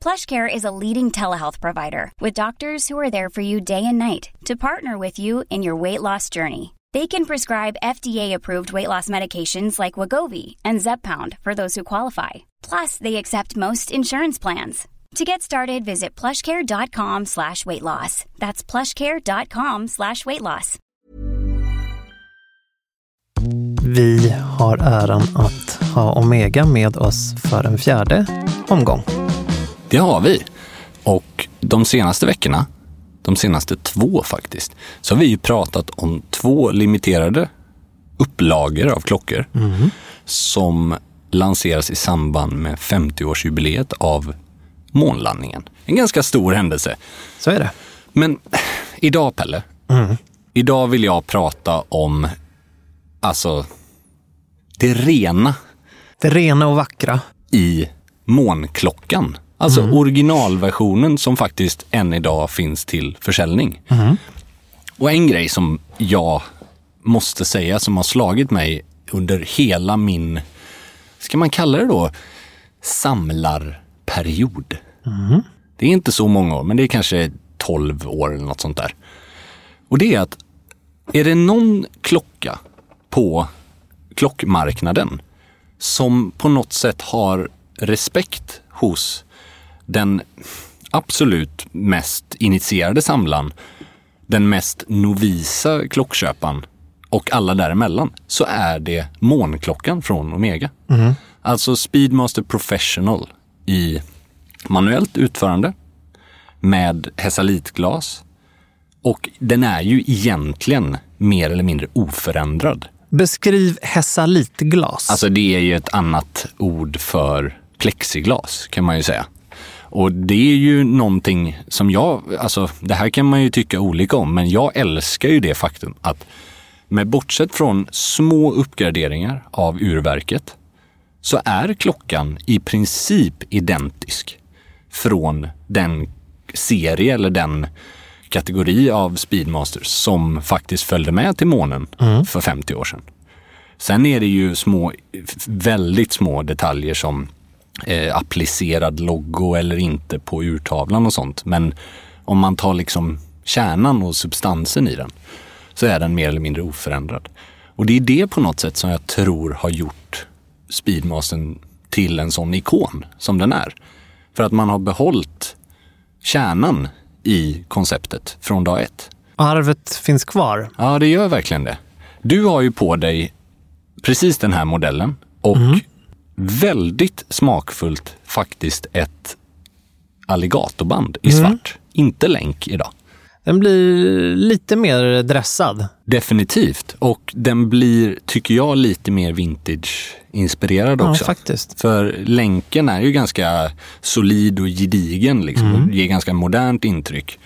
PlushCare is a leading telehealth provider with doctors who are there for you day and night to partner with you in your weight loss journey. They can prescribe FDA-approved weight loss medications like Wagovi and Zepbound for those who qualify. Plus, they accept most insurance plans. To get started, visit plushcare.com slash weight loss. That's plushcare.com slash weight loss. Vi har äran att ha Omega med oss för en fjärde omgång. Det har vi. Och de senaste veckorna, de senaste två faktiskt, så har vi ju pratat om två limiterade upplagor av klockor som lanseras i samband med 50-årsjubileet av månlandningen. En ganska stor händelse. Så är det. Men idag, Pelle, idag vill jag prata om alltså det rena Det rena och vackra. i månklockan. Alltså originalversionen som faktiskt än idag finns till försäljning. Och en grej som jag måste säga som har slagit mig under hela min, ska man kalla det då, samlarperiod. Det är inte så många år, men det är kanske 12 år eller något sånt där. Och det är att är det någon klocka på klockmarknaden som på något sätt har respekt hos den absolut mest initierade samlaren, den mest novisa klockköparen och alla däremellan, så är det månklockan från Omega. Alltså Speedmaster Professional i manuellt utförande med hesalitglas. Och den är ju egentligen mer eller mindre oförändrad. Beskriv hesalitglas. Alltså det är ju ett annat ord för plexiglas kan man ju säga. Och det är ju någonting som jag, alltså det här kan man ju tycka olika om, men jag älskar ju det faktum att med bortsett från små uppgraderingar av urverket så är klockan i princip identisk från den serie eller den kategori av Speedmasters som faktiskt följde med till månen för 50 år sedan. Sen är det ju små, väldigt små detaljer som eh, applicerad logo eller inte på urtavlan och sånt. Men om man tar liksom kärnan och substansen i den så är den mer eller mindre oförändrad. Och det är det på något sätt som jag tror har gjort Speedmastern till en sån ikon som den är. För att man har behållit kärnan i konceptet från dag ett. Arvet finns kvar. Ja, det gör verkligen det. Du har ju på dig precis den här modellen och väldigt smakfullt faktiskt ett alligatorband i svart. Inte länk idag. Den blir lite mer dressad. Definitivt. Och den blir, tycker jag, lite mer vintage-inspirerad Ja, också. faktiskt. För länken är ju ganska solid och gedigen. Liksom. Mm. och Ger ganska modernt intryck.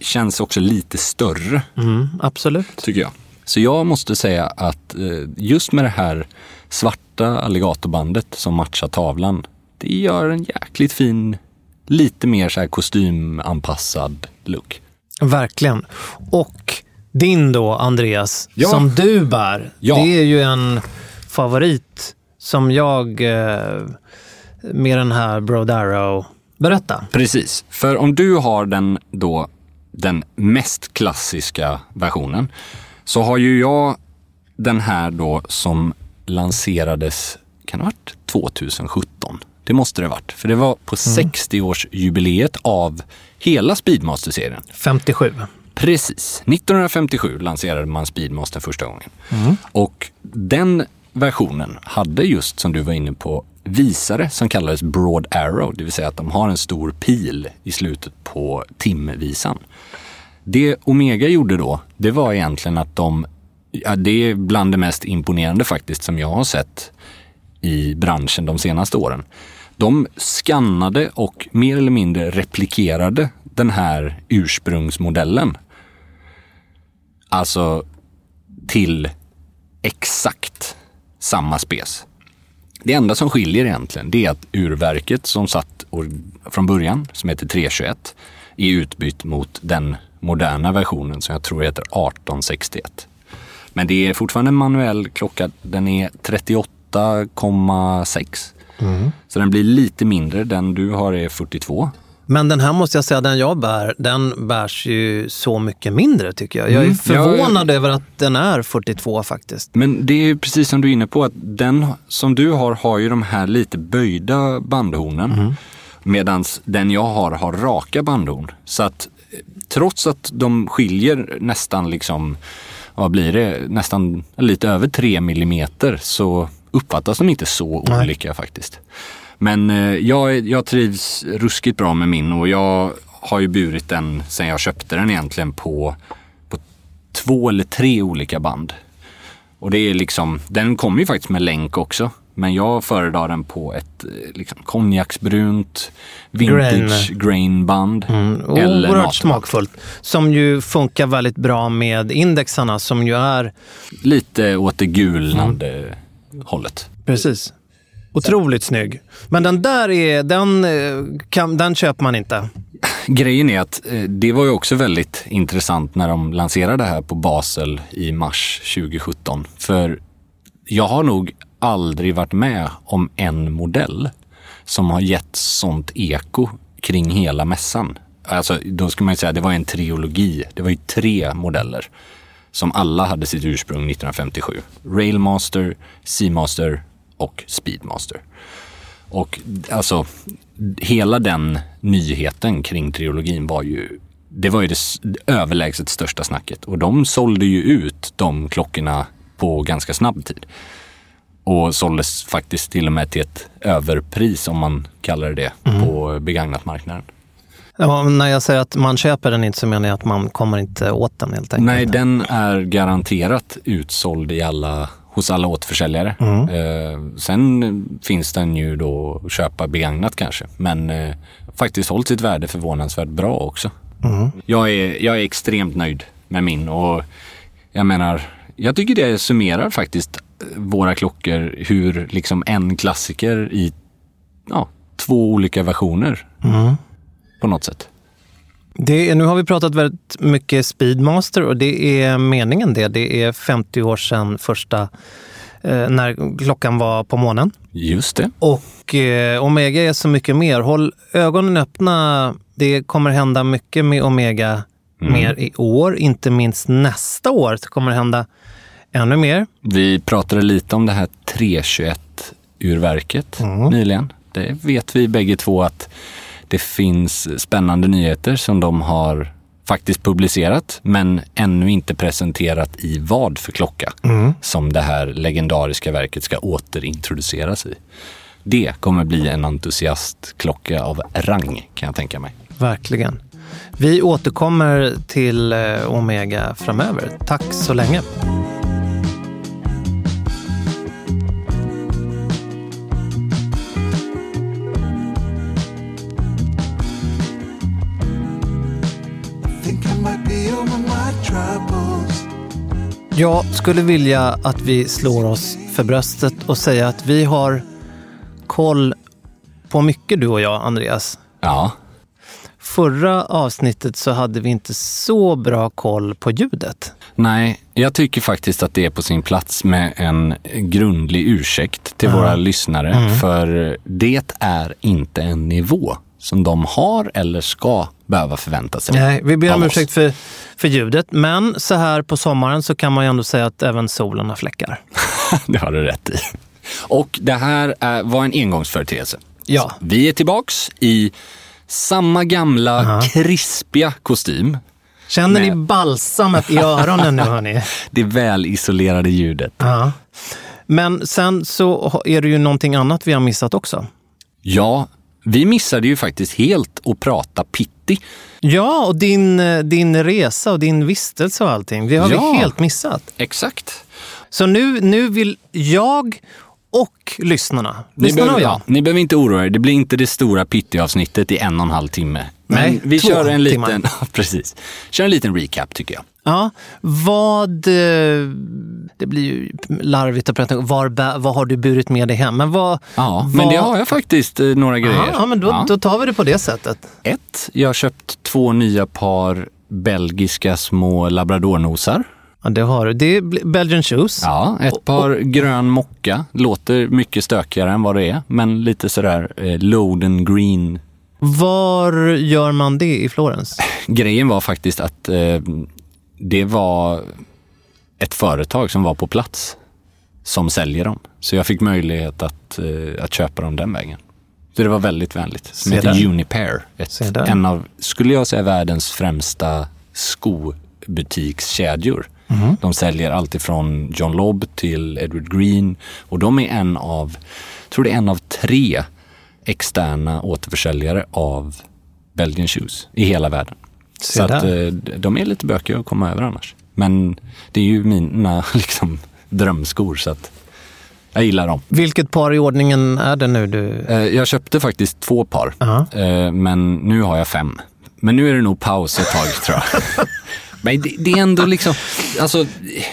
Känns också lite större, Mm, absolut. tycker jag. Så jag måste säga att eh, just med det här svarta alligatorbandet som matchar tavlan. Det gör en jäkligt fin, lite mer så här kostymanpassad look. Verkligen. Och din då, Andreas, Ja. som du bär. Ja. Det är ju en favorit som jag, eh, med den här Brodaro, berätta. Precis, för om du har den då den mest klassiska versionen så har ju jag den här då som lanserades, kan det ha varit 2017? Det måste det ha varit, för det var på 60-årsjubileet av hela Speedmaster-serien. 57. Precis. 1957 lanserade man Speedmaster första gången. Och den versionen hade just som du var inne på visare som kallades Broad Arrow, det vill säga att de har en stor pil i slutet på timvisan. Det Omega gjorde då, det var egentligen att de, ja, det är bland det mest imponerande faktiskt som jag har sett i branschen de senaste åren. De skannade och mer eller mindre replikerade den här ursprungsmodellen. Alltså till exakt samma spes. Det enda som skiljer egentligen det är att urverket som satt från början, som heter 321, är utbytt mot den moderna versionen som jag tror heter 1861. Men det är fortfarande en manuell klocka. Den är 38,6. Mm. Så den blir lite mindre. Den du har är 42. Men den här måste jag säga, den jag bär, den bärs ju så mycket mindre tycker jag. Jag är mm. förvånad jag... över att den är 42 faktiskt. Men det är ju precis som du är inne på, att den som du har, har ju de här lite böjda bandhornen. Mm. Medan den jag har, har raka bandhorn. Så att trots att de skiljer nästan liksom, vad blir det, nästan lite över 3 millimeter så uppfattas de inte så Nej. olika faktiskt. Men eh, jag, jag trivs ruskigt bra med min och jag har ju burit den sen jag köpte den egentligen på, på två eller tre olika band. Och det är liksom, den kommer ju faktiskt med länk också. Men jag föredrar den på ett eh, liksom, konjaksbrunt vintage grain, grainband. Mm. Oerhört smakfullt. Som ju funkar väldigt bra med indexarna som ju är... Lite åt det gulnande mm. hållet. Precis. Otroligt snygg. Men den där är, den, eh, kan, den köper man inte. Grejen är att eh, det var ju också väldigt intressant när de lanserade det här på Basel i mars 2017. För jag har nog aldrig varit med om en modell som har gett sånt eko kring hela mässan. Alltså, då ska man ju säga, det var en trilogi. Det var ju tre modeller som alla hade sitt ursprung 1957. Railmaster, Seamaster och Speedmaster. Och alltså, hela den nyheten kring trilogin var ju det var ju det överlägset största snacket och de sålde ju ut de klockorna på ganska snabb tid. Och såldes faktiskt till och med till ett överpris om man kallar det det mm. på begagnatmarknaden. Ja, när jag säger att man köper den inte så menar jag att man kommer inte åt den helt enkelt. Nej, den är garanterat utsåld i alla hos alla återförsäljare. Mm. Eh, sen finns den ju då att köpa begagnat kanske, men eh, faktiskt hållit sitt värde förvånansvärt bra också. Mm. Jag, är, jag är extremt nöjd med min och jag menar, jag tycker det summerar faktiskt våra klockor hur liksom en klassiker i ja, två olika versioner mm. på något sätt. Det nu har vi pratat väldigt mycket Speedmaster och det är meningen det. Det är 50 år sedan första, eh, när klockan var på månen. Just det. Och eh, Omega är så mycket mer. Håll ögonen öppna. Det kommer hända mycket med Omega mm. mer i år. Inte minst nästa år så kommer det hända ännu mer. Vi pratade lite om det här 321-urverket mm. nyligen. Det vet vi bägge två att det finns spännande nyheter som de har faktiskt publicerat men ännu inte presenterat i vad för klocka mm. som det här legendariska verket ska återintroduceras i. Det kommer bli en entusiastklocka av rang kan jag tänka mig. Verkligen. Vi återkommer till eh, Omega framöver. Tack så länge. Jag skulle vilja att vi slår oss för bröstet och säga att vi har koll på mycket du och jag, Andreas. Ja. Förra avsnittet så hade vi inte så bra koll på ljudet. Nej, jag tycker faktiskt att det är på sin plats med en grundlig ursäkt till mm. våra lyssnare. Mm. För det är inte en nivå som de har eller ska behöva förvänta sig. Nej, vi ber om ursäkt för, för ljudet, men så här på sommaren så kan man ju ändå säga att även solen har fläckar. det har du rätt i. Och det här är, var en engångsföreteelse. Ja. Vi är tillbaks i samma gamla -huh. krispiga kostym Känner ni med balsamet i öronen nu hörni? det välisolerade ljudet. Ja. Men sen så är det ju någonting annat vi har missat också. Ja, vi missade ju faktiskt helt att prata pitti. Ja, och din, eh, din resa och din vistelse och allting. Det har Ja. vi helt missat. Exakt. Så nu, nu vill jag och lyssnarna, Ni lyssnarna behöver, ja, ni behöver inte oroa er, det blir inte det stora pitti-avsnittet i en och en halv timme. Men Nej, vi två kör en timmar. liten, ja, precis. Kör en liten recap tycker jag. Ja, vad... eh, Det blir ju larvigt att prata om var, vad har du burit med dig hem? Men vad... Ja, men vad- det har jag faktiskt eh, några grejer. Ja, men då, Ja. då tar vi det på det sättet. Ett, jag har köpt två nya par belgiska små labradornosar. Ja, det har du. Det är Belgian shoes. Ja, ett par grön mocka. Låter mycket stökigare än vad det är, men lite sådär eh, Loden green. Var gör man det i Florens? Grejen var faktiskt att eh, det var ett företag som var på plats som säljer dem. Så jag fick möjlighet att, eh, att köpa dem den vägen. Så det var väldigt vänligt. Som heter. Unipair. Ett, en av, skulle jag säga, världens främsta skobutikskedjor. Mhm. De säljer allt ifrån John Lobb till Edward Green och de är en av, jag tror det är en av tre externa återförsäljare av Belgian Shoes i hela världen. Så att, eh, de är lite bökiga att komma över annars. Men det är ju mina liksom, drömskor så att jag gillar dem. Vilket par i ordningen är det nu du... Eh, Jag köpte faktiskt två par, Ja. eh, men nu har jag fem. Men nu är det nog paus ett tag tror jag. Men det, det är ändå liksom, alltså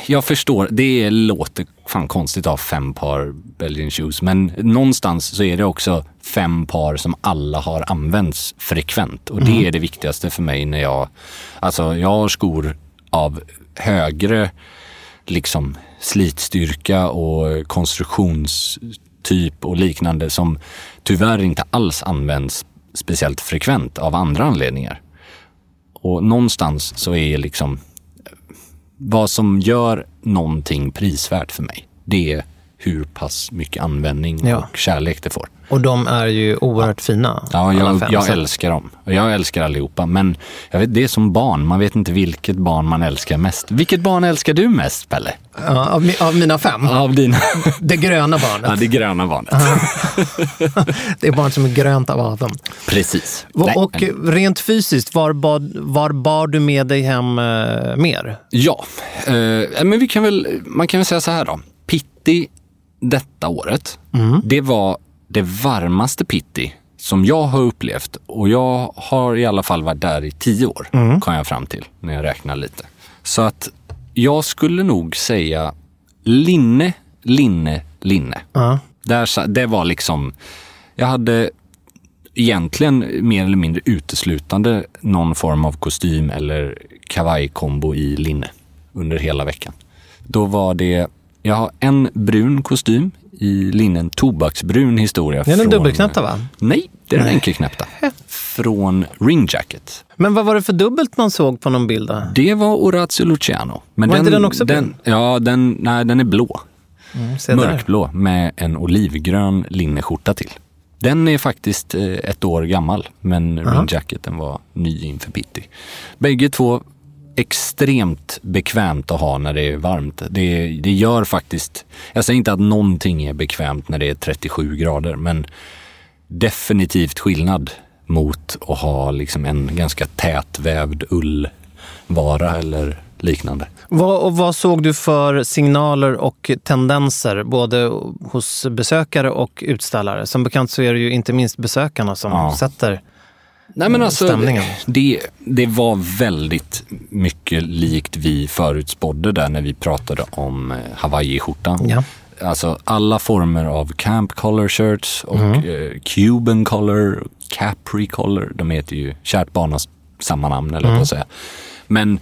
jag förstår, det låter fan konstigt att ha fem par Belgian shoes, men någonstans så är det också fem par som alla har använts frekvent och det är det viktigaste för mig när jag, alltså jag har skor av högre liksom slitstyrka och konstruktionstyp och liknande som tyvärr inte alls används speciellt frekvent av andra anledningar. Och någonstans så är liksom eh, vad som gör någonting prisvärt för mig, det är hur pass mycket användning Ja. och kärlek det får. Och de är ju oerhört fina. Ja, jag, fem. jag Så- älskar dem. Jag älskar allihopa. Men vet, det är som barn. Man vet inte vilket barn man älskar mest. Vilket barn älskar du mest, Pelle? Ja, av, av mina fem. Av dina? Det gröna barnet. Ja, det gröna barnet. Det är barnet som är grönt av aveln. Precis. Och, och rent fysiskt, var, bad, var bar du med dig hem eh, mer? Ja, eh, men vi kan väl, man kan väl säga så här då. Pitti detta året, det var det varmaste pitti som jag har upplevt. Och jag har i alla fall varit där i tio år, kom jag fram till när jag räknar lite. Så att jag skulle nog säga linne, linne, linne. Ja. Där, det var liksom, jag hade egentligen mer eller mindre uteslutande någon form av kostym eller kavajkombo i linne under hela veckan. Då var det, jag har en brun kostym i linnen, tobaksbrun historia. Det är den från- dubbelknäppta va? Nej, det är den enkelknäppta. Från Ring Jacket. Men vad var det för dubbelt man såg på någon bild? Då? Det var Orazio Luciano. Men Var inte den också brun? Ja, den, nej, den är blå. Där. mörkblå med en olivgrön linneskjorta till. Den är faktiskt eh, ett år gammal, men Ring Jacketen var ny inför Pitti. Bägge två extremt bekvämt att ha när det är varmt. Det, det gör faktiskt, jag säger inte att någonting är bekvämt när det är 37 grader, men definitivt skillnad mot att ha liksom en ganska tätvävd ullvara eller liknande. Vad, vad såg du för signaler och tendenser både hos besökare och utställare? Som bekant så är det ju inte minst besökarna som Ja. sätter Nej men alltså, stämningen. det, det var väldigt mycket likt vi förutspådde där när vi pratade om eh, Hawaii-skjortan. Ja. Alltså alla former av camp collar shirts och Mm. eh, cuban collar, capri collar. De heter ju kärt barnas samma namn eller Mm. vad säga. Men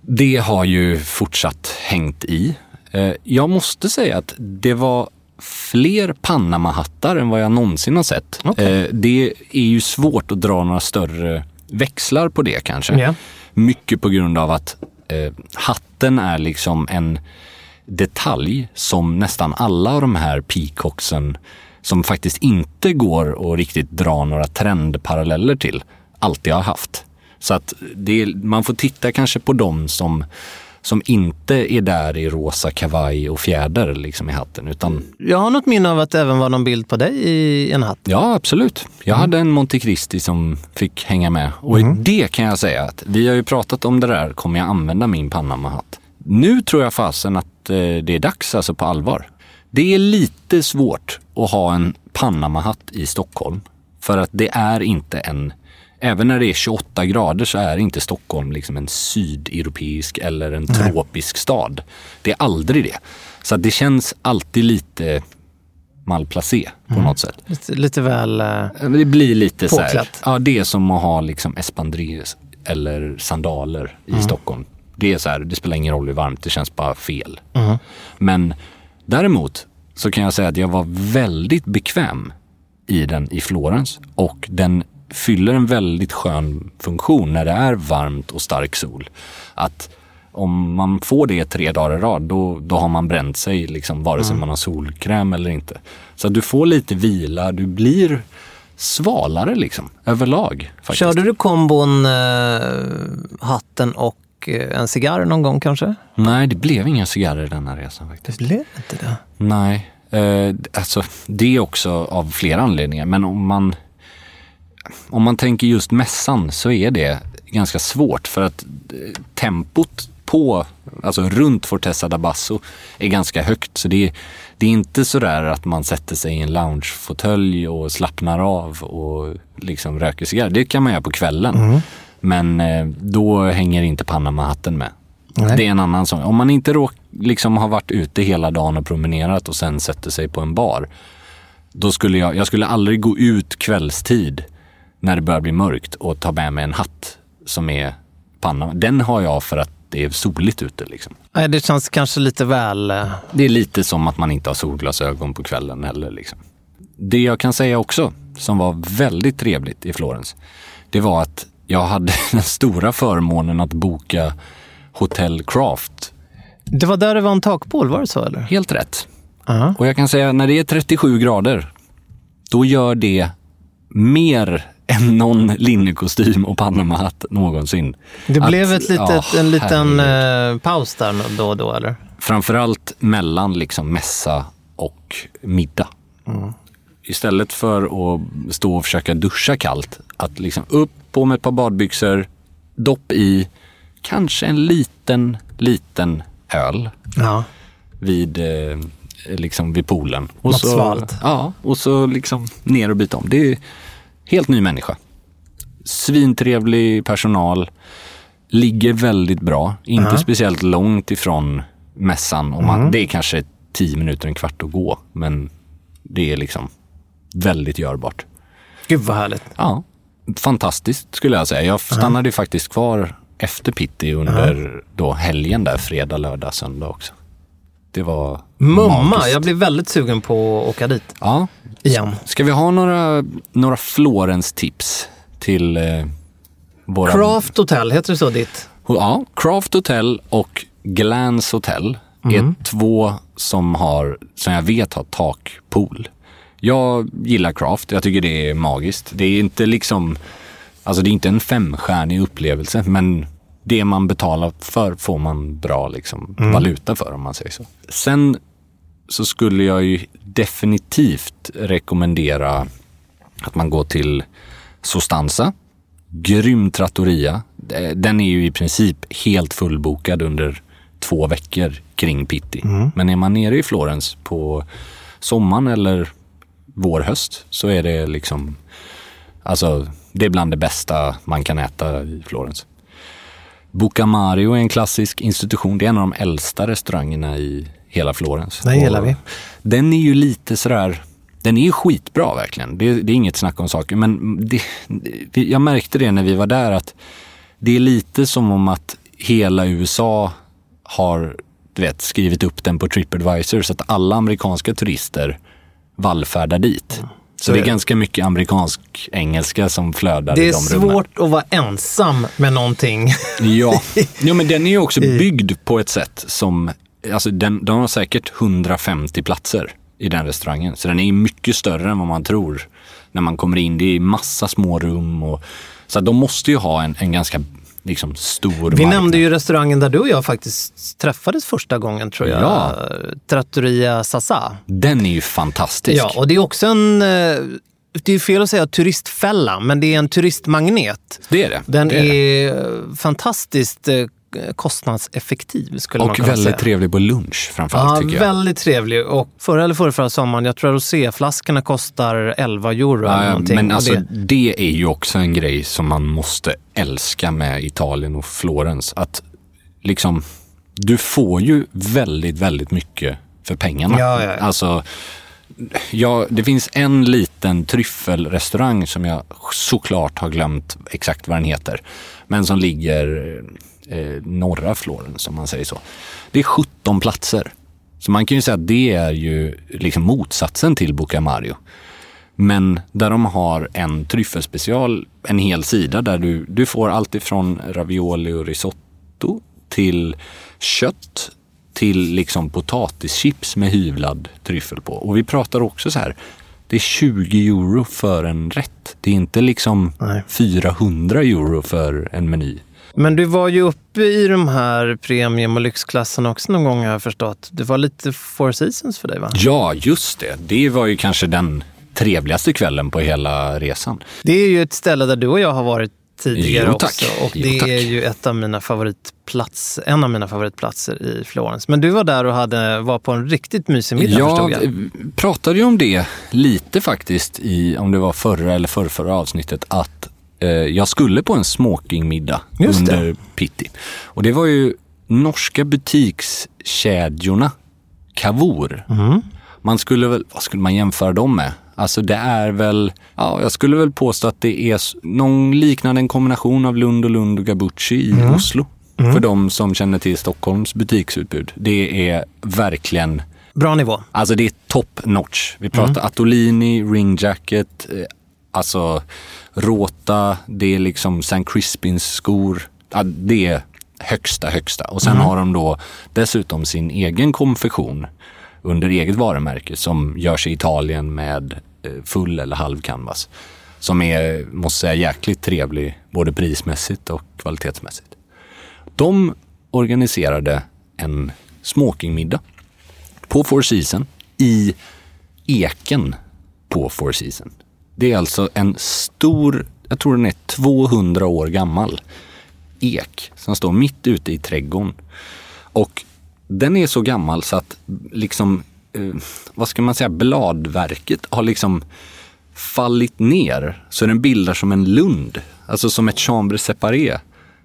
det har ju fortsatt hängt i. Eh, jag måste säga att det var fler Panama-hattar än vad jag någonsin har sett. Okej. Eh, det är ju svårt att dra några större växlar på det kanske. Ja. Mycket på grund av att eh, hatten är liksom en detalj som nästan alla av de här peacocksen som faktiskt inte går att riktigt dra några trendparalleller till, alltid har haft. Så att det, man får titta kanske på dem som, som inte är där i rosa kavaj och fjäder liksom i hatten. Utan, Jag har något minne av att det även var någon bild på dig i en hatt. ja, absolut. Jag hade en Monte Cristi som fick hänga med. Och det kan jag säga att vi har ju pratat om det där, kommer jag använda min Panama-hatt? Nu tror jag fasen att eh, det är dags alltså på allvar. Det är lite svårt att ha en Panama-hatt i Stockholm. För att det är inte en, även när det är 28 grader så är inte Stockholm liksom en sydeuropeisk eller en tropisk stad. Det är aldrig det. Så det känns alltid lite malplacé på något sätt. Lite, lite väl... eh, Det blir lite så här, Påklätt. ja det är som att ha liksom espadrilles eller sandaler i Stockholm. Det är så här, det spelar ingen roll hur varmt, det känns bara fel. Men däremot så kan jag säga att jag var väldigt bekväm i den i Florens och den fyller en väldigt skön funktion när det är varmt och stark sol. Att om man får det tre dagar i rad, då, då har man bränt sig, liksom, vare sig man har solkräm eller inte. Så du får lite vila, du blir svalare liksom, överlag. Faktiskt. Körde du kombon eh, hatten och eh, en cigarr någon gång kanske? Nej, det blev inga cigarrer denna resan faktiskt. Det blev inte det. Nej, eh, alltså det är också av flera anledningar. Men om man, om man tänker just mässan så är det ganska svårt för att eh, tempot på, alltså runt Fortessa da Basso är ganska högt. Så det är, det är inte sådär att man sätter sig i en loungefåtölj och slappnar av och liksom röker cigarr. Det kan man göra på kvällen. Men eh, då hänger inte Panama-hatten med. Nej. Det är en annan sak. Om man inte råk, liksom har varit ute hela dagen och promenerat och sen sätter sig på en bar. Då skulle jag, jag skulle aldrig gå ut kvällstid när det börjar bli mörkt och ta med mig en hatt som är Panama. Den har jag för att det är soligt ute. Liksom. Det känns kanske lite väl... eh, Det är lite som att man inte har solglasögon på kvällen heller. Liksom. Det jag kan säga också, som var väldigt trevligt i Florens, det var att jag hade den stora förmånen att boka Hotel Craft. Det var där det var en takpål, var det så eller? Helt rätt. Ja. Och jag kan säga när det är 37 grader, då gör det mer än någon linnekostym och Panama-hatt någonsin. Det Att- blev ett litet, ja, en liten eh, paus där då och då, eller? Framförallt mellan liksom mässa och middag. Istället för att stå och försöka duscha kallt, att liksom upp på med ett par badbyxor, dopp i, kanske en liten, liten öl Ja. vid, eh, liksom vid poolen. Och Något så, svalt. Ja, och så liksom ner och byta om. Det är helt ny människa. Svintrevlig personal. Ligger väldigt bra. Inte speciellt långt ifrån mässan. Och man, Det är kanske tio minuter, en kvart att gå. Men det är liksom väldigt görbart. Gud vad härligt. Ja, fantastiskt skulle jag säga. Jag stannade faktiskt kvar efter Pitti under då helgen där, fredag, lördag, söndag också. Det var Mumma, magiskt. jag blir väldigt sugen på att åka dit Ja. igen. Ska vi ha några, några Florens-tips till eh, våra... Craft Hotel, heter det så ditt? Ja, Craft Hotel och Glans Hotel är två som har, som jag vet har takpool. Jag gillar Craft, jag tycker det är magiskt. Det är inte liksom, alltså det är inte en femstjärnig upplevelse, men det man betalar för får man bra liksom, valuta för om man säger så. Sen så skulle jag ju definitivt rekommendera att man går till Sostanza. Grym trattoria. Eh, Den är ju i princip helt fullbokad under två veckor kring Pitti. Men är man nere i Florens på sommaren eller vår, höst så är det liksom, alltså det är bland det bästa man kan äta i Florens. Bucamario är en klassisk institution. Det är en av de äldsta restaurangerna i hela Florens. Den gillar vi. Den är ju lite sådär, den är skitbra verkligen. Det, det är inget snack om saker. Men det, jag märkte det när vi var där att det är lite som om att hela USA har du vet, skrivit upp den på Tripadvisor så att alla amerikanska turister vallfärdar dit. Så, är det är det. ganska mycket amerikansk engelska som flödar Det i är de rummen. svårt att vara ensam med någonting. Ja. ja, men den är ju också byggd på ett sätt som, alltså den, de har säkert 150 platser i den restaurangen. Så den är mycket större än vad man tror när man kommer in. Det är massa små rum och Så de måste ju ha en, en ganska liksom, stor Vi marknad. nämnde ju restaurangen där du och jag faktiskt träffades första gången tror jag. Ja. Trattoria Sasa. Den är ju fantastisk. Ja, och det är också en... eh, Det är fel att säga turistfälla, men det är en turistmagnet. Det är det. Den det är, det. är fantastiskt eh, kostnadseffektiv skulle man Och kunna väldigt säga. trevlig på lunch framförallt Ja, tycker jag. väldigt trevlig. Och förra eller förra, förra sommaren, jag tror att roséflaskorna kostar 11 euro eller Ja, ja, någonting. men alltså, det, det är ju också en grej som man måste älska med Italien och Florens. Att liksom, du får ju väldigt, väldigt mycket för pengarna. Ja, ja, ja. Alltså, ja, det finns en liten tryffelrestaurang som jag såklart har glömt exakt vad den heter. Men som ligger eh, norra Florens om man säger så. Det är 17 platser. Så man kan ju säga att det är ju liksom motsatsen till Bucamario. Men där de har en tryffelspecial, en hel sida där du, du får allt ifrån ravioli och risotto till kött till liksom potatischips med hyvlad tryffel på. Och vi pratar också så här, det är 20 euro för en rätt. Det är inte liksom Nej. 400 euro för en meny. Men du var ju uppe i de här premium och lyxklasserna också någon gång har jag förstått. Det var lite Four Seasons för dig va? Ja, just det. Det var ju kanske den trevligaste kvällen på hela resan. Det är ju ett ställe där du och jag har varit tidigare Jo, tack. också. Och Jo, det tack. är ju ett av mina favoritplats, en av mina favoritplatser i Florens. Men du var där och hade, var på en riktigt mysig middag Ja, förstod jag. pratade ju om det lite faktiskt i, om det var förra eller förrförra avsnittet, att jag skulle på en smokingmiddag under Pitti. Och det var ju norska butikskedjorna Cavour. Mm. Man skulle väl, vad skulle man jämföra dem med? Alltså det är väl, ja jag skulle väl påstå att det är någon liknande en kombination av Lund och Lund och Gabucci i Mm. Oslo. För de som känner till Stockholms butiksutbud. Det är verkligen Bra nivå. Alltså det är top notch. Vi pratar Mm. Attolini, Ring Jacket, eh, alltså Rota, det är liksom St. Crispins skor. Ja, det är högsta, högsta. Och Mm. sen har de då dessutom sin egen konfektion under eget varumärke som görs i Italien med eh, full eller halv canvas. Som är, måste säga, jäkligt trevlig både prismässigt och kvalitetsmässigt. De organiserade en smokingmiddag på Four Seasons i eken på Four Seasons. Det är alltså en stor, jag tror den är 200 år gammal, ek som står mitt ute i trädgården. Och den är så gammal så att liksom, eh, vad ska man säga, bladverket har liksom fallit ner så den bildar som en lund. Alltså som ett chambre séparé.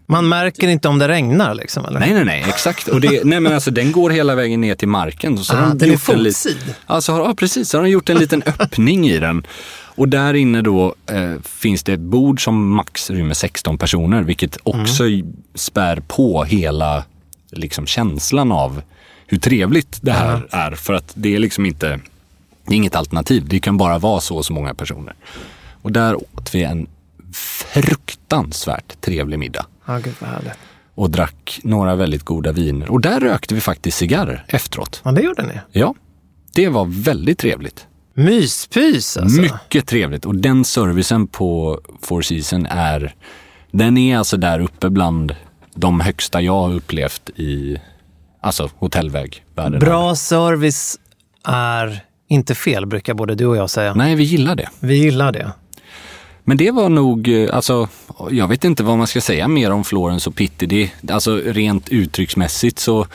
Man märker inte om det regnar liksom, eller? Nej, nej, nej, exakt. Och det, nej, men alltså, den går hela vägen ner till marken. Så Ah, den är fotsid. Alltså, ja, precis. Så har de gjort en liten öppning i den. Och där inne då eh, finns det ett bord som max rymmer 16 personer, vilket också Mm. spär på hela liksom, känslan av hur trevligt det här är. För att det är liksom inte, det är inget alternativ. Det kan bara vara så och så många personer. Och där åt vi en fruktansvärt trevlig middag Ja, gud vad härligt. och drack några väldigt goda viner. Och där rökte vi faktiskt cigarrer efteråt. Ja, det gjorde ni. Ja, det var väldigt trevligt. Myspys alltså. Mycket trevligt. Och den servicen på Four Seasons är, den är alltså där uppe bland de högsta jag har upplevt i alltså hotellväg världen. Bra service är inte fel, brukar både du och jag säga. Nej, vi gillar det. Vi gillar det. Men det var nog, alltså, jag vet inte vad man ska säga mer om Florence och Pitti. Det, alltså rent uttrycksmässigt så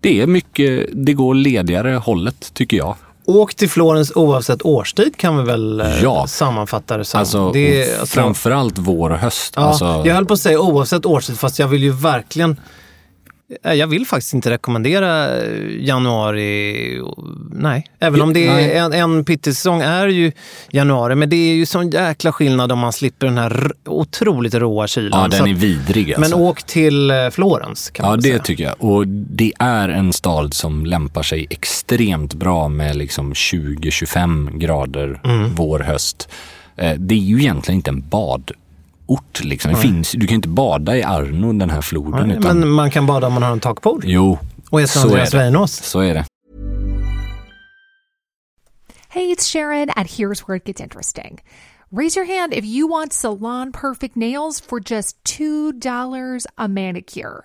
det är mycket, det går ledigare hållet tycker jag. Åk till Florens oavsett årstid kan vi väl eh, Ja. sammanfatta det som. Alltså, det är, alltså framförallt vår och höst. ja, alltså, Jag höll på att säga oavsett årstid, fast jag vill ju verkligen jag vill faktiskt inte rekommendera eh, januari. Nej, även om det är en, en pittesäsong är ju januari. Men det är ju sån jäkla skillnad om man slipper den här otroligt råa kylan. ja, den är vidrig alltså. Men åk till eh, Florens kan Ja, man det säga. tycker jag. Och det är en stad som lämpar sig extremt bra med liksom 20-25 grader Mm. vår, höst. Eh, Det är ju egentligen inte en badort. Liksom. Det finns, du kan inte bada i Arno, den här floden. Nej, utan, Men man kan bada om man har en takpool. Jo, Och äta så Andreas är det. Weinås. Så är det. Hey, it's Sharon, and here's where it gets interesting. Raise your hand if you want salon perfect nails for just $2 a manicure.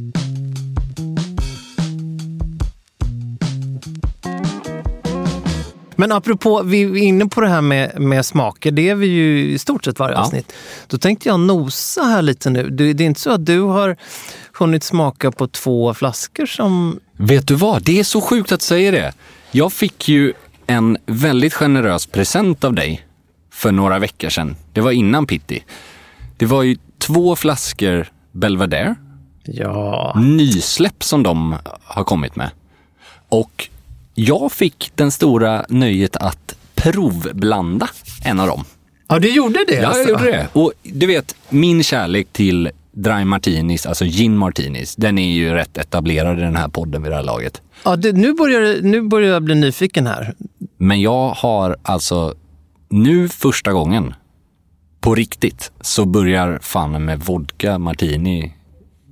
Men apropå, vi är inne på det här med, med smaker, det är vi ju i stort sett varje Ja. avsnitt. Då tänkte jag nosa här lite nu. Du, det är inte så att du har hunnit smaka på två flaskor som... Vet du vad? Det är så sjukt att säger det. Jag fick ju en väldigt generös present av dig för några veckor sedan. Det var innan Pitti. Det var ju två flaskor Belvedere, Ja. nysläpp som de har kommit med. Och jag fick den stora nöjet att provblanda en av dem. Ja, du gjorde det? Ja, alltså. jag gjorde det. Och du vet, min kärlek till dry martinis, alltså gin martinis, den är ju rätt etablerad i den här podden vid det här laget. Ja, det, nu, börjar, nu börjar jag bli nyfiken här. Men jag har alltså nu första gången på riktigt så börjar fan med vodka martini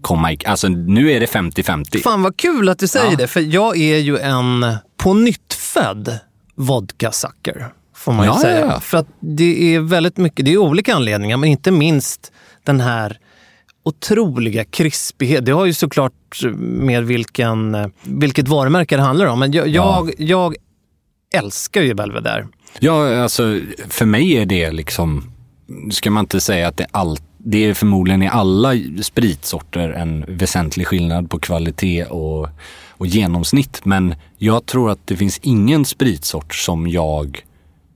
komma i... Alltså nu är det 50-50. Fan vad kul att du säger Ja. det, för jag är ju en på nytt född vodka-sucker. Får man ju Ja, ja, säga. ja. För att det är väldigt mycket, det är olika anledningar, men inte minst den här otroliga krispighet. Det har ju såklart med vilken, vilket varumärke det handlar om. Men jag, jag, jag älskar ju Belvedere. Ja, alltså för mig är det liksom, ska man inte säga att det, all, det är förmodligen i alla spritsorter en väsentlig skillnad på kvalitet och, och genomsnitt. Men jag tror att det finns ingen spritsort som jag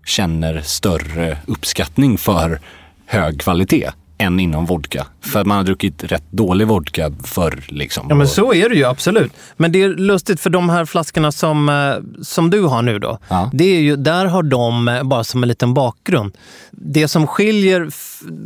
känner större uppskattning för hög kvalitet än inom vodka. För att man har druckit rätt dålig vodka förr. Liksom. Ja, men så är det ju absolut. Men det är lustigt för de här flaskorna som, eh, som du har nu då. Ja. Det är ju, där har de, eh, bara som en liten bakgrund, det som skiljer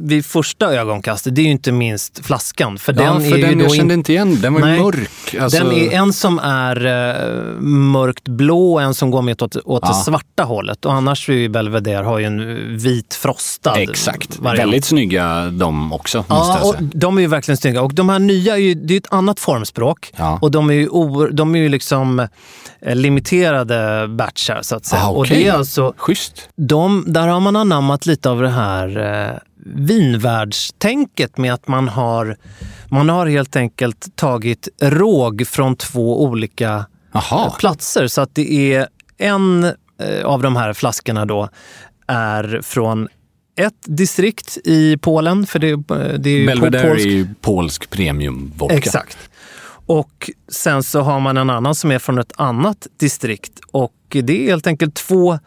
vid första ögonkastet, det är ju inte minst flaskan. För ja, den för är den ju jag kände in- inte igen. Den var ju Nej. mörk. Alltså, Den är en som är eh, mörkt blå och en som går mer åt, åt det Ja. svarta hållet. Och annars är ju Belvedere har ju en vit frostad Exakt. variant. Väldigt snygga de också, måste och säga. de är ju verkligen snygga. Och de här nya, är ju, det är ju ett annat formspråk. Ja. Och de är ju, o, de är ju liksom eh, limiterade batchar så att säga. Ah, Och okej. det är alltså, Schysst. de, där har man anammat lite av det här eh, vinvärldstänket med att man har, man har helt enkelt tagit råg från två olika Jaha. platser. Så att det är en eh, av de här flaskorna då är från ett distrikt i Polen, för det, det är ju Belvedere polsk. är ju polsk premiumvodka. Exakt. Och sen så har man en annan som är från ett annat distrikt. Och det är helt enkelt två,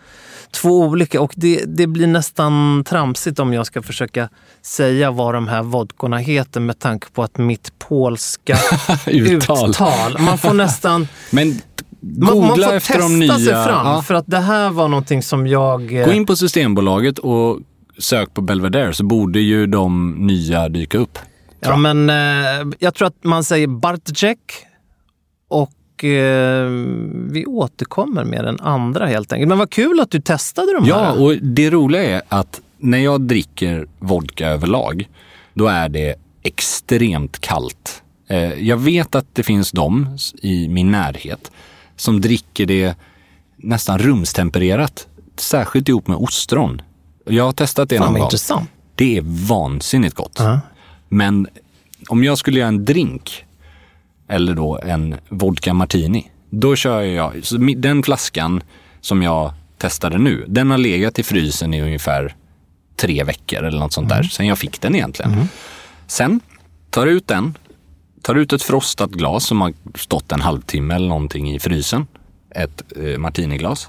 två olika. Och det, det blir nästan tramsigt om jag ska försöka säga vad de här vodkorna heter med tanke på att mitt polska Uttal. uttal. Man får nästan... Men Man, googla man får efter testa de nya. sig fram. Ja. För att det här var någonting som jag... eh, Gå in på Systembolaget och sök på Belvedere så borde ju de nya dyka upp. Ja, men eh, jag tror att man säger Barteczek och eh, vi återkommer med den andra helt enkelt. Men vad kul att du testade de Ja, här. och det roliga är att när jag dricker vodka överlag, då är det extremt kallt. Eh, Jag vet att det finns de i min närhet som dricker det nästan rumstempererat, särskilt ihop med ostron. Jag har testat det Fan någon gång. intressant. Det är vansinnigt gott. Men om jag skulle göra en drink, eller då en vodka martini, då kör jag, så den flaskan som jag testade nu, den har legat i frysen i ungefär tre veckor eller något sånt där, sen jag fick den egentligen. Sen tar ut den, tar ut ett frostat glas som har stått en halvtimme eller någonting i frysen, ett eh, martiniglas.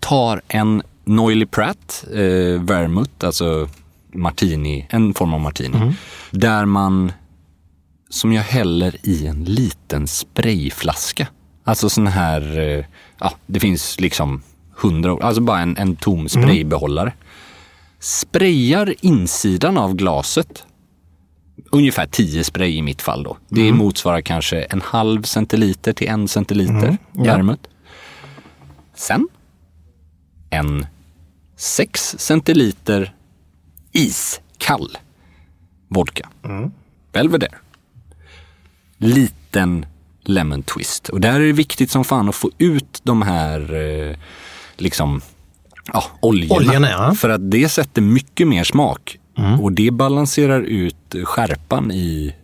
Tar en Noily Pratt eh, vermouth, alltså martini, en form av martini, där man som jag häller i en liten sprayflaska. Alltså sån här, eh, ja det finns liksom hundra, alltså bara en, en tom spraybehållare. Sprayar insidan av glaset. Ungefär 10 spray i mitt fall då. Det motsvarar kanske en halv centiliter till en centiliter vermouth. Sen en 6 centiliter iskall vodka. Belvedere. Liten lemon twist. Och där är det viktigt som fan att få ut de här eh, liksom ja, oljorna. Oljorna, ja. För att det sätter mycket mer smak. Och det balanserar ut skärpan i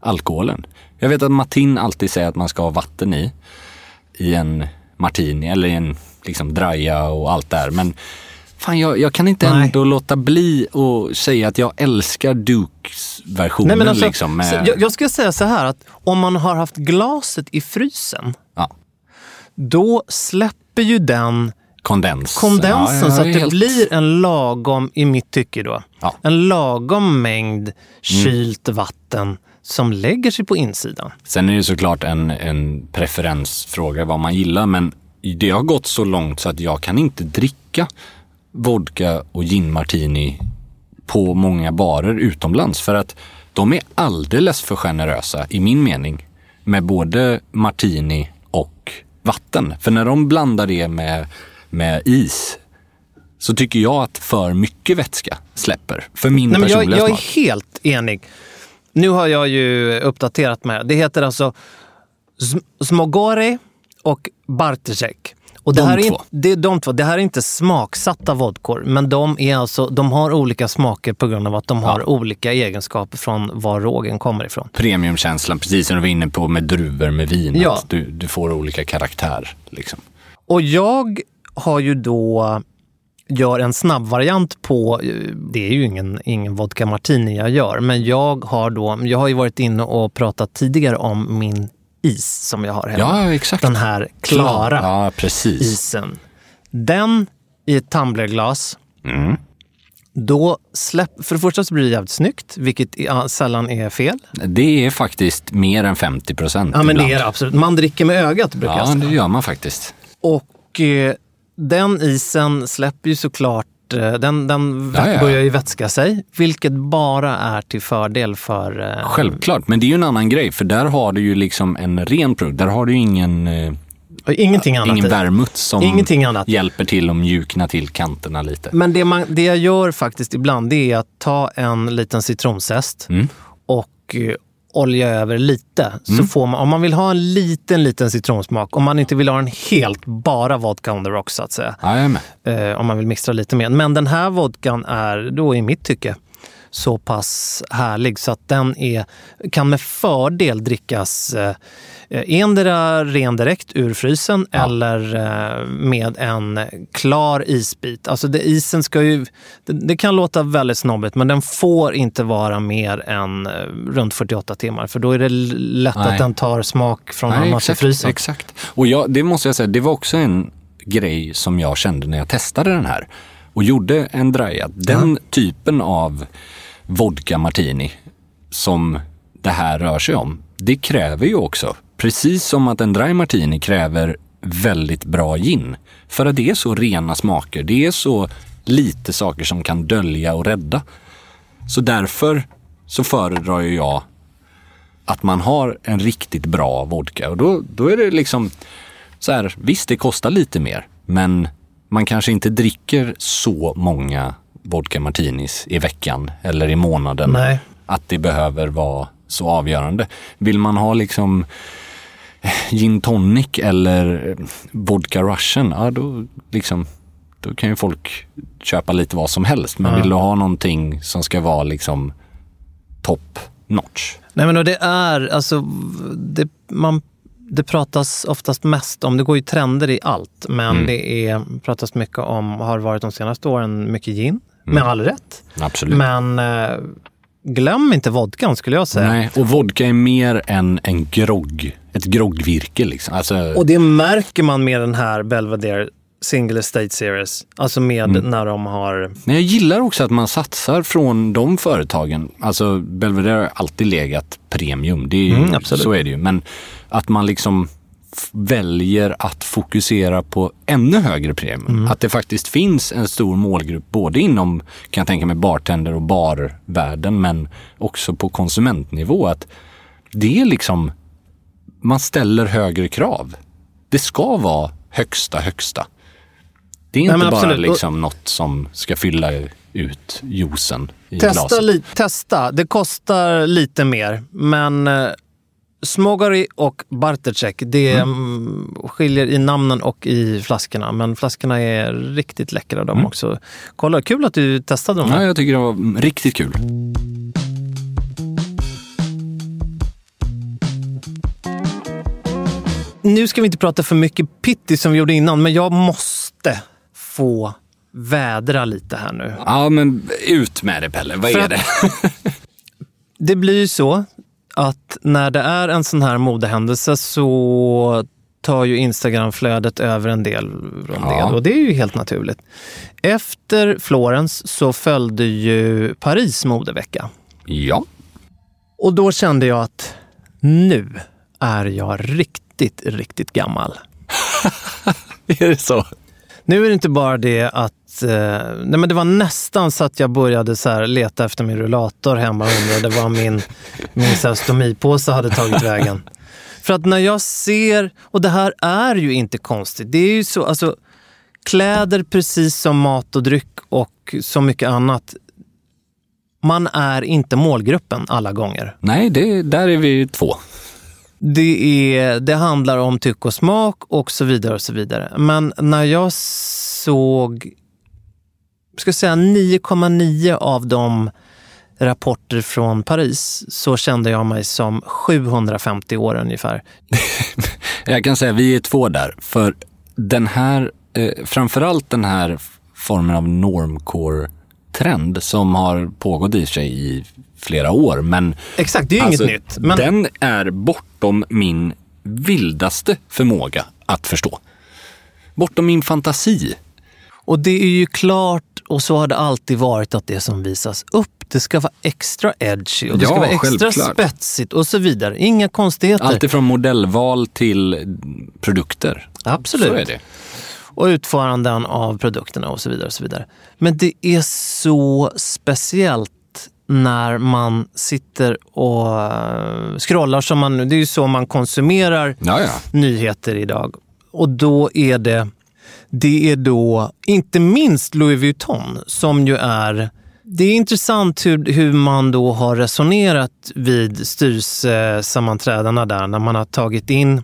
alkoholen. Jag vet att Martin alltid säger att man ska ha vatten i. I en martini eller i en liksom draja och allt där. Men fan, jag, jag kan inte Nej. ändå låta bli att säga att jag älskar Dukes versionen. Nej, men alltså, liksom, med, jag, jag ska säga så här att om man har haft glaset i frysen, ja, då släpper ju den kondens. kondensen Ja, ja, så att det helt- blir en lagom, i mitt tycke då, en lagom mängd kylt vatten som lägger sig på insidan. Sen är det såklart en, en preferensfråga vad man gillar, men det har gått så långt så att jag kan inte dricka vodka och gin martini på många barer utomlands för att de är alldeles för generösa i min mening med både martini och vatten. För när de blandar det med, med is så tycker jag att för mycket vätska släpper. För min Nej, men jag, personliga jag är smak. helt enig. Nu har jag ju uppdaterat mig. Det heter alltså Sm- Smogore och Barteczek. Och det De här är två. det är de två. Det här är inte smaksatta vodkor, men de, är alltså, de har olika smaker på grund av att de har olika egenskaper från var rågen kommer ifrån. premiumkänslan, precis som du var inne på med druvor med vin. Ja. Att du, du får olika karaktär. Liksom. Och jag har ju då gör en snabbvariant på, det är ju ingen, ingen vodka martini jag gör, men jag har då, jag har ju varit inne och pratat tidigare om min is som jag har hemma. Ja, exakt. Den här klara Ja, precis. isen. Den i ett tumblerglas, Mm. då släpp, för det första så blir det jävligt snyggt, vilket sällan är fel. Det är faktiskt mer än 50 procent Ja men det ibland. är det absolut. Man dricker med ögat brukar jag Ja, säga. det gör man faktiskt. Och eh, den isen släpper ju såklart, eh, den, den Ja, ja. börjar ju vätska sig, vilket bara är till fördel för... Eh, Självklart, men det är ju en annan grej för där har du ju liksom en ren produkt. Där har du ju ingen, ingenting annat. ingen i. vermouth som Ingenting annat. hjälper till att mjukna till kanterna lite. Men det, man, det jag gör faktiskt ibland, det är att ta en liten citronzest Mm. och eh, olja över lite. Så får man, om man vill ha en liten, liten citronsmak, om man inte vill ha en helt bara vodka on the rocks så att säga. Eh, om man vill mixtra lite mer. Men den här vodkan är då i mitt tycke så pass härlig så att den är, kan med fördel drickas eh, endera ren direkt ur frysen eller eh, med en klar isbit. Alltså det, isen ska ju, det, det kan låta väldigt snobbigt men den får inte vara mer än eh, runt 48 timmar för då är det lätt Nej. att den tar smak från Nej, annat i frysen. exakt. Och jag, det måste jag säga, det var också en grej som jag kände när jag testade den här och gjorde en draja. Den typen av vodka martini som det här rör sig om, det kräver ju också, precis som att en dry martini kräver väldigt bra gin. För att det är så rena smaker, det är så lite saker som kan dölja och rädda. Så därför så föredrar ju jag att man har en riktigt bra vodka och då, då är det liksom så här, visst det kostar lite mer, men man kanske inte dricker så många vodka martinis i veckan eller i månaden. Nej. Att det behöver vara så avgörande. Vill man ha liksom gin tonic eller vodka russian, ja då liksom då kan ju folk köpa lite vad som helst. Men Ja. vill du ha någonting som ska vara liksom top notch? Nej men och det är, alltså, det, man, det pratas oftast mest om, det går ju trender i allt, men Mm. det är, pratas mycket om, har varit de senaste åren, mycket gin. Med all rätt. Absolut. Men eh, glöm inte vodkan skulle jag säga. Nej, och vodka är mer än en grogg. Ett groggvirke liksom. Alltså, Och det märker man med den här Belvedere Single Estate Series. Alltså med Mm. när de har... Men jag gillar också att man satsar från de företagen. Alltså Belvedere har alltid legat premium. Det är ju, Mm, så är det ju. Men att man liksom väljer att fokusera på ännu högre premium. Mm. Att det faktiskt finns en stor målgrupp både inom, kan jag tänka mig, bartender och barvärlden men också på konsumentnivå. Att det är liksom, man ställer högre krav. Det ska vara högsta, högsta. Det är Nej, inte bara liksom något som ska fylla ut juicen i Testa, glaset. li, testa, det kostar lite mer, men eh, Smogari och Bartecek, det mm. skiljer i namnen och i flaskorna. Men flaskorna är riktigt läckra de också. Kolla, kul att du testade dem. Ja, jag tycker det var mm, riktigt kul. Nu ska vi inte prata för mycket pitti som vi gjorde innan, men jag måste få vädra lite här nu. Ja, men ut med det Pelle. Vad För är det? Det blir ju så att när det är en sån här modehändelse så tar ju Instagramflödet över en del från Ja. det och det är ju helt naturligt. Efter Florens så följde ju Paris modevecka Ja. och då kände jag att nu är jag riktigt, riktigt gammal. Är det så? Nu är det inte bara det att eh, nej men det var nästan så att jag började så här leta efter min rullator hemma och undrade var min, min så här stomipåse hade tagit vägen. För att när jag ser, och det här är ju inte konstigt, det är ju så, alltså kläder precis som mat och dryck och så mycket annat. Man är inte målgruppen alla gånger. Nej, det, där är vi två. Det, är, det handlar om tyck och smak och så vidare. och så vidare. Men när jag såg, ska säga 9,9 av de rapporter från Paris så kände jag mig som 750 år ungefär. Jag kan säga vi är två där. För den här, eh, framförallt den här formen av normcore-trend som har pågått i sig i flera år. Men Exakt, det är ju alltså, inget nytt. Men den är bortom min vildaste förmåga att förstå. Bortom min fantasi. Och det är ju klart, och så har det alltid varit, att det som visas upp, det ska vara extra edgy och det Ja, ska vara extra självklart. spetsigt och så vidare. Inga konstigheter. Allt ifrån modellval till produkter. Absolut. Så är det. och utföranden av produkterna och så vidare. och så vidare. Men det är så speciellt när man sitter och eh, scrollar. Som man, det är ju så man konsumerar Ja, ja. nyheter idag. Och då är det, det är då inte minst Louis Vuitton som ju är det är intressant hur, hur man då har resonerat vid styrelsesammanträdena där när man har tagit in,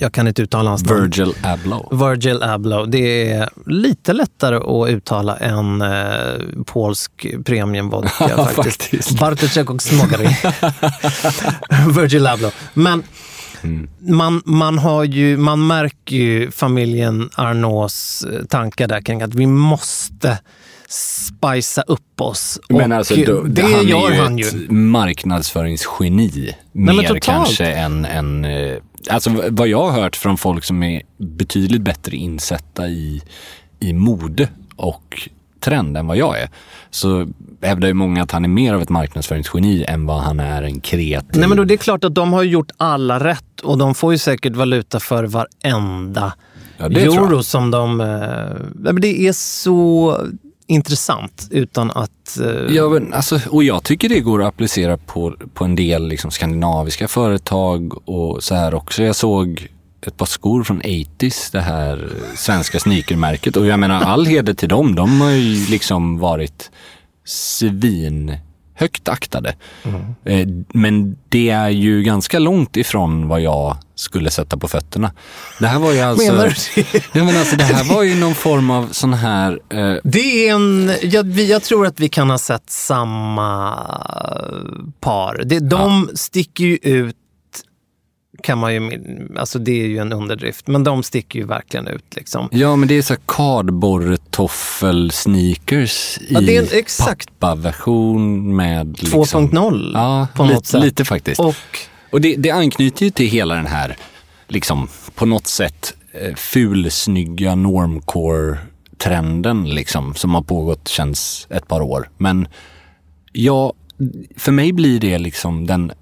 jag kan inte uttala hans namn, Virgil Abloh. Virgil Abloh. Det är lite lättare att uttala än eh, polsk premiumvodka Ja, faktiskt. faktiskt. Bartocek och Smogary. Virgil Abloh. Men man, man, har ju, man märker ju familjen Arnauds eh, tankar där kring att vi måste spicea upp oss. Men alltså, då, det han gör är ju han ett ju. marknadsföringsgeni. men mer kanske än, än... Alltså vad jag har hört från folk som är betydligt bättre insätta i, i mode och trend än vad jag är. Så hävdar ju många att han är mer av ett marknadsföringsgeni än vad han är en kreativ. Nej, men då, det är klart att de har gjort alla rätt och de får ju säkert valuta för varenda Ja, euro som de... Eh, det är så intressant utan att... Eh, Ja, men, alltså, och jag tycker det går att applicera på, på en del liksom, skandinaviska företag och så här också. Jag såg ett par skor från 80s, det här svenska sneakermärket. Och jag menar all heder till dem. De har ju liksom varit svin svinhögt aktade. Eh, Men det är ju ganska långt ifrån vad jag skulle sätta på fötterna. Det här var ju alltså... Menar du Ja, men alltså det här var ju någon form av sån här... Eh, Det är en, jag, jag tror att vi kan ha sett samma par. Det, de sticker ju ut, kan man ju, alltså det är ju en underdrift, men de sticker ju verkligen ut. Liksom. Ja, men det är så här kardborretoffel sneakers Ja, i en- exakt. pappa-version med... Liksom, 2.0 ja, på något lite, sätt. lite faktiskt. Och, Och det, det anknyter ju till hela den här, liksom på något sätt, eh, fulsnygga normcore-trenden liksom, som har pågått känns ett par år. Men ja, för mig blir det liksom den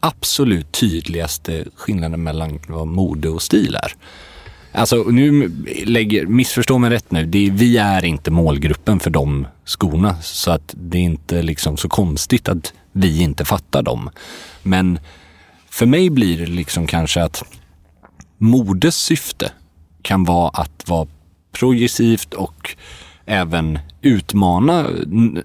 absolut tydligaste skillnaden mellan vad mode och stil är. Alltså nu lägger, missförstå mig rätt nu, det är, vi är inte målgruppen för de skorna så att det är inte liksom så konstigt att vi inte fattar dem. Men för mig blir det liksom kanske att modes syfte kan vara att vara progressivt och även utmana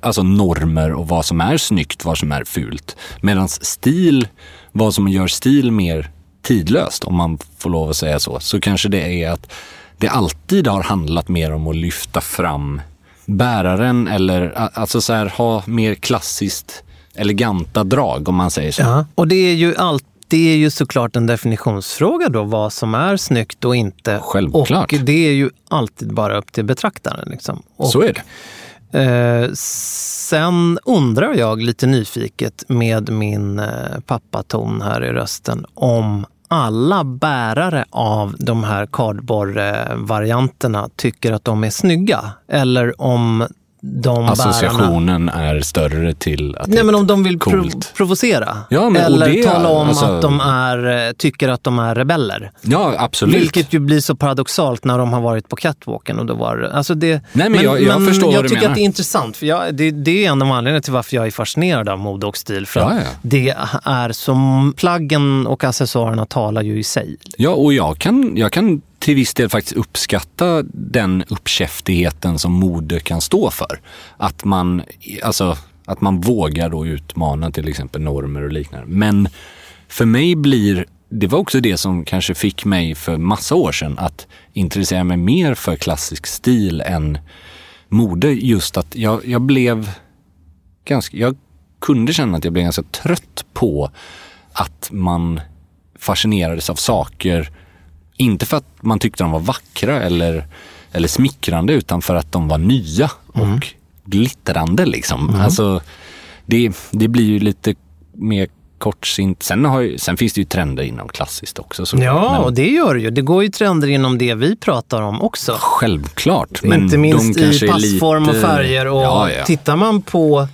alltså normer och vad som är snyggt, vad som är fult. Medan stil, vad som gör stil mer tidlöst, om man får lov att säga så, så kanske det är att det alltid har handlat mer om att lyfta fram bäraren eller alltså så här, ha mer klassiskt eleganta drag om man säger så. Ja, och det är ju allt det är ju såklart en definitionsfråga då, vad som är snyggt och inte. Självklart. Och det är ju alltid bara upp till betraktaren. Liksom. Och, så är det. Eh, sen undrar jag lite nyfiket med min eh, pappaton här i rösten om alla bärare av de här kardborre-varianterna tycker att de är snygga. Eller om de bärarna... Associationen är större till att Nej, det men är om de vill prov- provocera. Ja, men- Eller det- tala om alltså- att de är, eh, tycker att de är rebeller. Ja, absolut. Vilket ju blir så paradoxalt när de har varit på catwalken. Och då var, alltså det, Nej, men jag- jag förstår jag vad du tycker menar. att det är intressant. För jag, det, det är en av anledningarna till varför jag är fascinerad av mode och stil. För Ja, ja. det är som plaggen och accessoarerna talar ju i sig. Ja, och jag kan, jag kan till viss del faktiskt uppskatta den uppkäftigheten som mode kan stå för. Att man, alltså, att man vågar då utmana till exempel normer och liknande. Men för mig blir, det var också det som kanske fick mig för massa år sedan att intressera mig mer för klassisk stil än mode. Just att jag, jag blev ganska, jag kunde känna att jag blev ganska trött på att man fascinerades av saker, inte för att man tyckte de var vackra eller, eller smickrande, utan för att de var nya och glittrande liksom. Alltså, det, det blir ju lite mer kortsint. Sen, har ju, sen finns det ju trender inom klassiskt också. såklart. Ja, Men och det gör det ju. Det går ju trender inom det vi pratar om också. Självklart. Men inte minst i passform lite- och färger. Och Ja, ja. Tittar man på,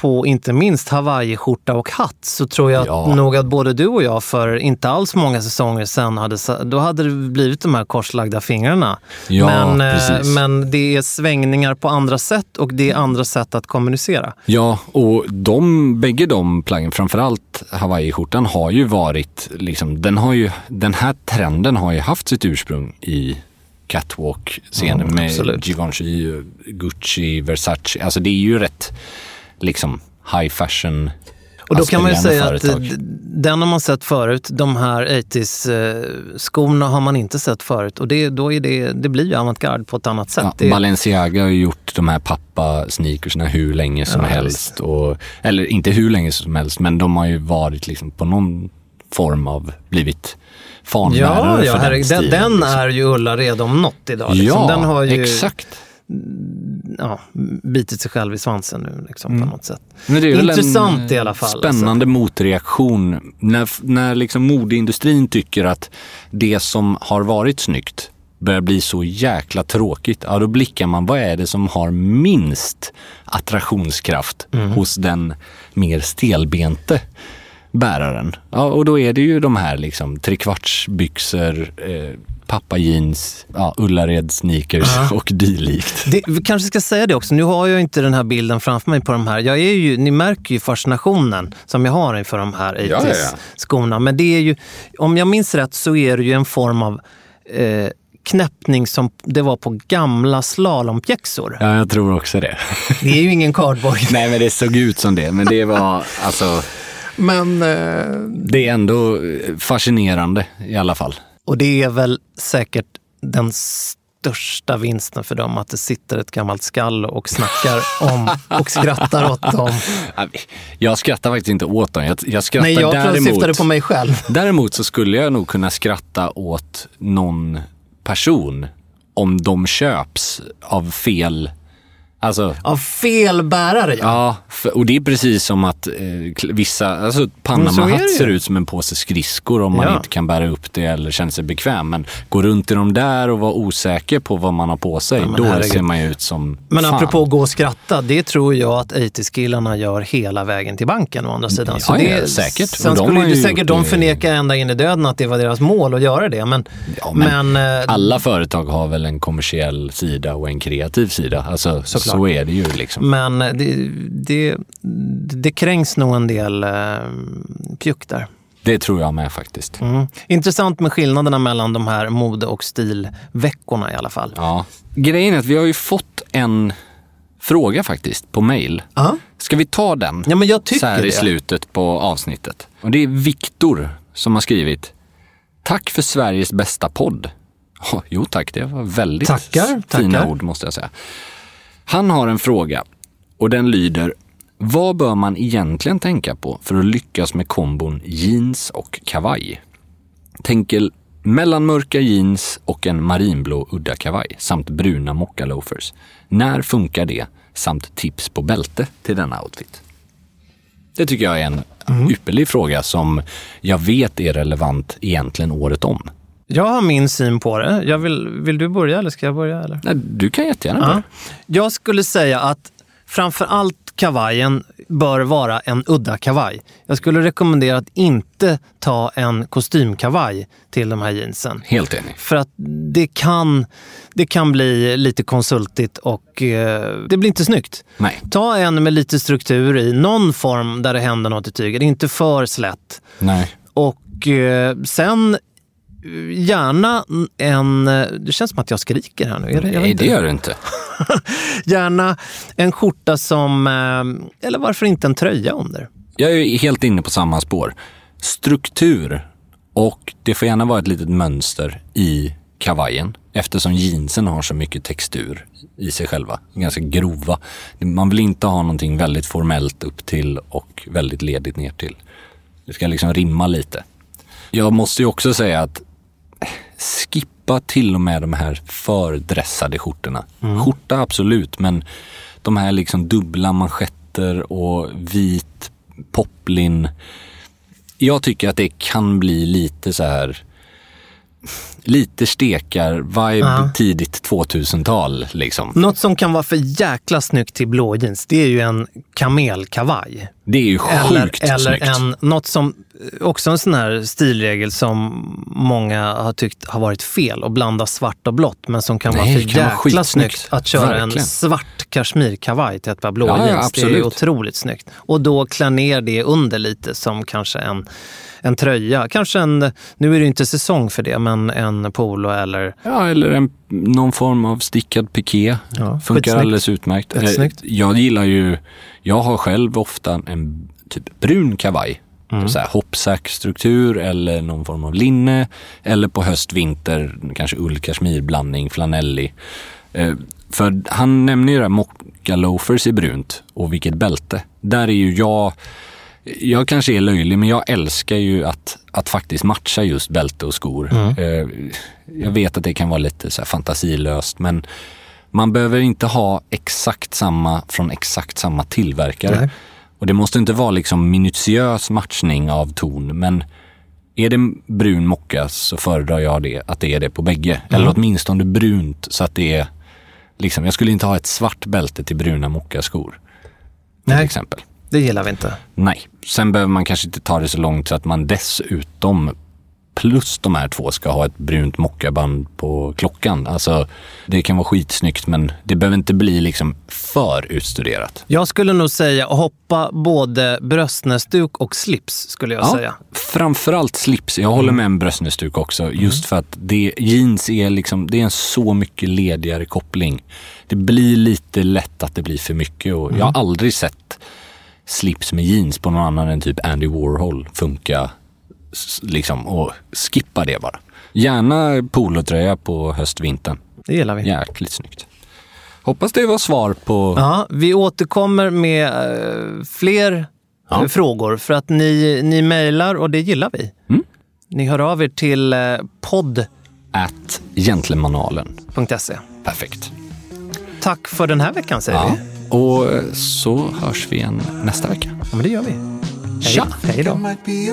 på inte minst hawaiiskjorta och hatt så tror jag Ja. att nog att både du och jag för inte alls många säsonger sedan hade, då hade det blivit de här korslagda fingrarna. Ja, men, eh, precis. men det är svängningar på andra sätt och det är andra sätt att kommunicera. Ja, och de, bägge de plaggen, framförallt hawaiiskjortan, har ju varit, liksom, den, har ju, den här trenden har ju haft sitt ursprung i catwalk-scenen med absolut. Givenchy, Gucci, Versace. Alltså det är ju rätt liksom high fashion Och då kan man ju säga att företag. eh, den har man sett förut. De här 80s-skorna har man inte sett förut. Och det, då är det, det blir ju avantgarde på ett annat sätt. Ja, det, Balenciaga har ju gjort de här pappa-sneakersna hur länge som Ja, helst. Och, eller inte hur länge som helst, men de har ju varit liksom på någon form av blivit fanbärare Ja, ja för den den, stilen. den liksom. är ju Ullared om något idag. Liksom. Ja, den har ju exakt. Ja, bitit sig själv i svansen nu liksom, på något sätt. Intressant i alla fall, alltså. Spännande motreaktion. När, när liksom modeindustrin tycker att det som har varit snyggt börjar bli så jäkla tråkigt, ja då blickar man, vad är det som har minst attraktionskraft Mm. hos den mer stelbente bäraren? Ja, och då är det ju de här liksom trekvartsbyxor, eh, pappa jeans, ja, Ullared sneakers och dylikt. Det, vi kanske ska säga det också, nu har jag inte den här bilden framför mig på de här. Jag är ju, ni märker ju fascinationen som jag har inför de här 80s Ja, ja. Men det är ju, om jag minns rätt så är det ju en form av eh, knäppning som det var på gamla slalompjäxor. Ja, jag tror också det. Det är ju ingen cardboard. Nej, men det såg ut som det. Men det var alltså, Men, eh, det är ändå fascinerande i alla fall. Och det är väl säkert den största vinsten för dem att det sitter ett gammalt skall och snackar om och skrattar åt dem. Jag skrattar faktiskt inte åt dem. Jag, jag skrattar Nej, jag däremot. syftade på mig själv. Däremot så skulle jag nog kunna skratta åt någon person om de köps av fel... Alltså, Av fel bärare, ja. ja, för, och det är precis som att eh, vissa, alltså Men så Panama är det hatt ju. ser ut som en påse skridskor om man Ja. inte kan bära upp det eller känner sig bekväm. Men gå runt i dem där och vara osäker på vad man har på sig, men då herregud. ser man ju ut som Men fan. apropå gå och skratta, det tror jag att 80-skillarna gör hela vägen till banken å andra sidan. Ja, det, ja, säkert. Sen de skulle ju säkert de förneka ända in i döden att det var deras mål att göra det. Men, Ja, men men, eh, Alla företag har väl en kommersiell sida och en kreativ sida. Alltså, så är det ju liksom. men det, det, det kränks nog en del eh, pjuck där. Det tror jag med faktiskt. Mm. Intressant med skillnaderna mellan de här mode och stilveckorna i alla fall. Ja. Grejen är att vi har ju fått en fråga faktiskt på mail. Ja. Ska vi ta den Ja, men jag tycker så här det. i slutet på avsnittet? Och det är Viktor som har skrivit Tack för Sveriges bästa podd. Oh, jo tack, det var väldigt Tackar, fina tackar. ord måste jag säga. Han har en fråga och den lyder Vad bör man egentligen tänka på för att lyckas med kombon jeans och kavaj? Tänker mellanmörka jeans och en marinblå udda kavaj samt bruna mockaloafers. När funkar det? Samt tips på bälte till denna outfit. Det tycker jag är en Mm. ypperlig fråga som jag vet är relevant egentligen året om. Jag har min syn på det. Jag vill, vill du börja eller ska jag börja? Eller? Nej, du kan jättegärna Ja. börja. Jag skulle säga att framför allt kavajen bör vara en udda kavaj. Jag skulle rekommendera att inte ta en kostymkavaj till de här jeansen. Helt enig. För att det kan, det kan bli lite konsultigt och eh, det blir inte snyggt. Nej. Ta en med lite struktur i, någon form där det händer något i tyget. Inte för slätt. Nej. Och eh, sen gärna en... Det känns som att jag skriker här nu. Är det, jag vet Nej, det gör du inte. Gärna en skjorta som... eh, Eller varför inte en tröja under? Jag är helt inne på samma spår. Struktur och det får gärna vara ett litet mönster i kavajen eftersom jeansen har så mycket textur i sig själva. Ganska grova. Man vill inte ha någonting väldigt formellt upp till och väldigt ledigt ner till. Det ska liksom rimma lite. Jag måste ju också säga att skippa till och med de här fördressade skjortorna. Skjorta absolut, men de här liksom dubbla manschetter och vit poplin. Jag tycker att det kan bli lite så här lite stekar-vibe Ja. tidigt 2000-tal liksom. Något som kan vara för jäkla snyggt till blå jeans, det är ju en kamelkavaj. Det är ju Eller, sjukt eller snyggt. en, något som, också en sån här stilregel som många har tyckt har varit fel, att blanda svart och blått, men som kan Nej, vara för kan vara jäkla skitsnyggt. snyggt att köra en Verkligen. svart kashmirkavaj till ett par blå Ja, ja, jeans. det är absolut. otroligt snyggt. Och då klä ner det under lite som kanske en, en tröja. Kanske en, nu är det inte säsong för det, men en polo eller Ja, eller en, någon form av stickad piké. Ja, Funkar skitsnyggt. alldeles utmärkt. Eh, Jättesnyggt. Jag gillar ju, jag har själv ofta en typ brun kavaj. Mm. Så här hoppsack-struktur eller någon form av linne. Eller på höst, vinter, kanske ull, kashmirblandning, flanellig. Eh, för han nämner ju det här mocka loafers i brunt och vilket bälte. Där är ju jag, jag kanske är löjlig men jag älskar ju att, att faktiskt matcha just bälte och skor. Eh, jag vet att det kan vara lite så fantasilöst men man behöver inte ha exakt samma från exakt samma tillverkare. Nej. Och det måste inte vara liksom minutiös matchning av ton men är det brun mocka så föredrar jag det, att det är det på bägge. Eller åtminstone brunt så att det är liksom, jag skulle inte ha ett svart bälte till bruna mockaskor. Till Nej. exempel. Det gillar vi inte. Nej. Sen behöver man kanske inte ta det så långt så att man dessutom plus de här två ska ha ett brunt mockaband på klockan. Alltså, det kan vara skitsnyggt men det behöver inte bli liksom för utstuderat. Jag skulle nog säga hoppa både bröstnäsduk och slips, skulle jag säga. Framförallt slips. Jag håller med en bröstnäsduk också. Just för att det, jeans är, liksom, det är en så mycket ledigare koppling. Det blir lite lätt att det blir för mycket och jag har aldrig sett slips med jeans på någon annan än typ Andy Warhol funka. Liksom, och skippa det bara. Gärna polotröja på höstvintern. Det gillar vi. Jäkligt snyggt. Hoppas det var svar på... Ja, vi återkommer med eh, fler Ja. eh, frågor för att ni, ni mejlar och det gillar vi. Mm. Ni hör av er till eh, podd.se. At gentlemanualen. Perfekt. Tack för den här veckan säger Ja. vi. Och så hörs vi igen nästa vecka. Ja, men det gör vi. Hej, Tja! hej då. might be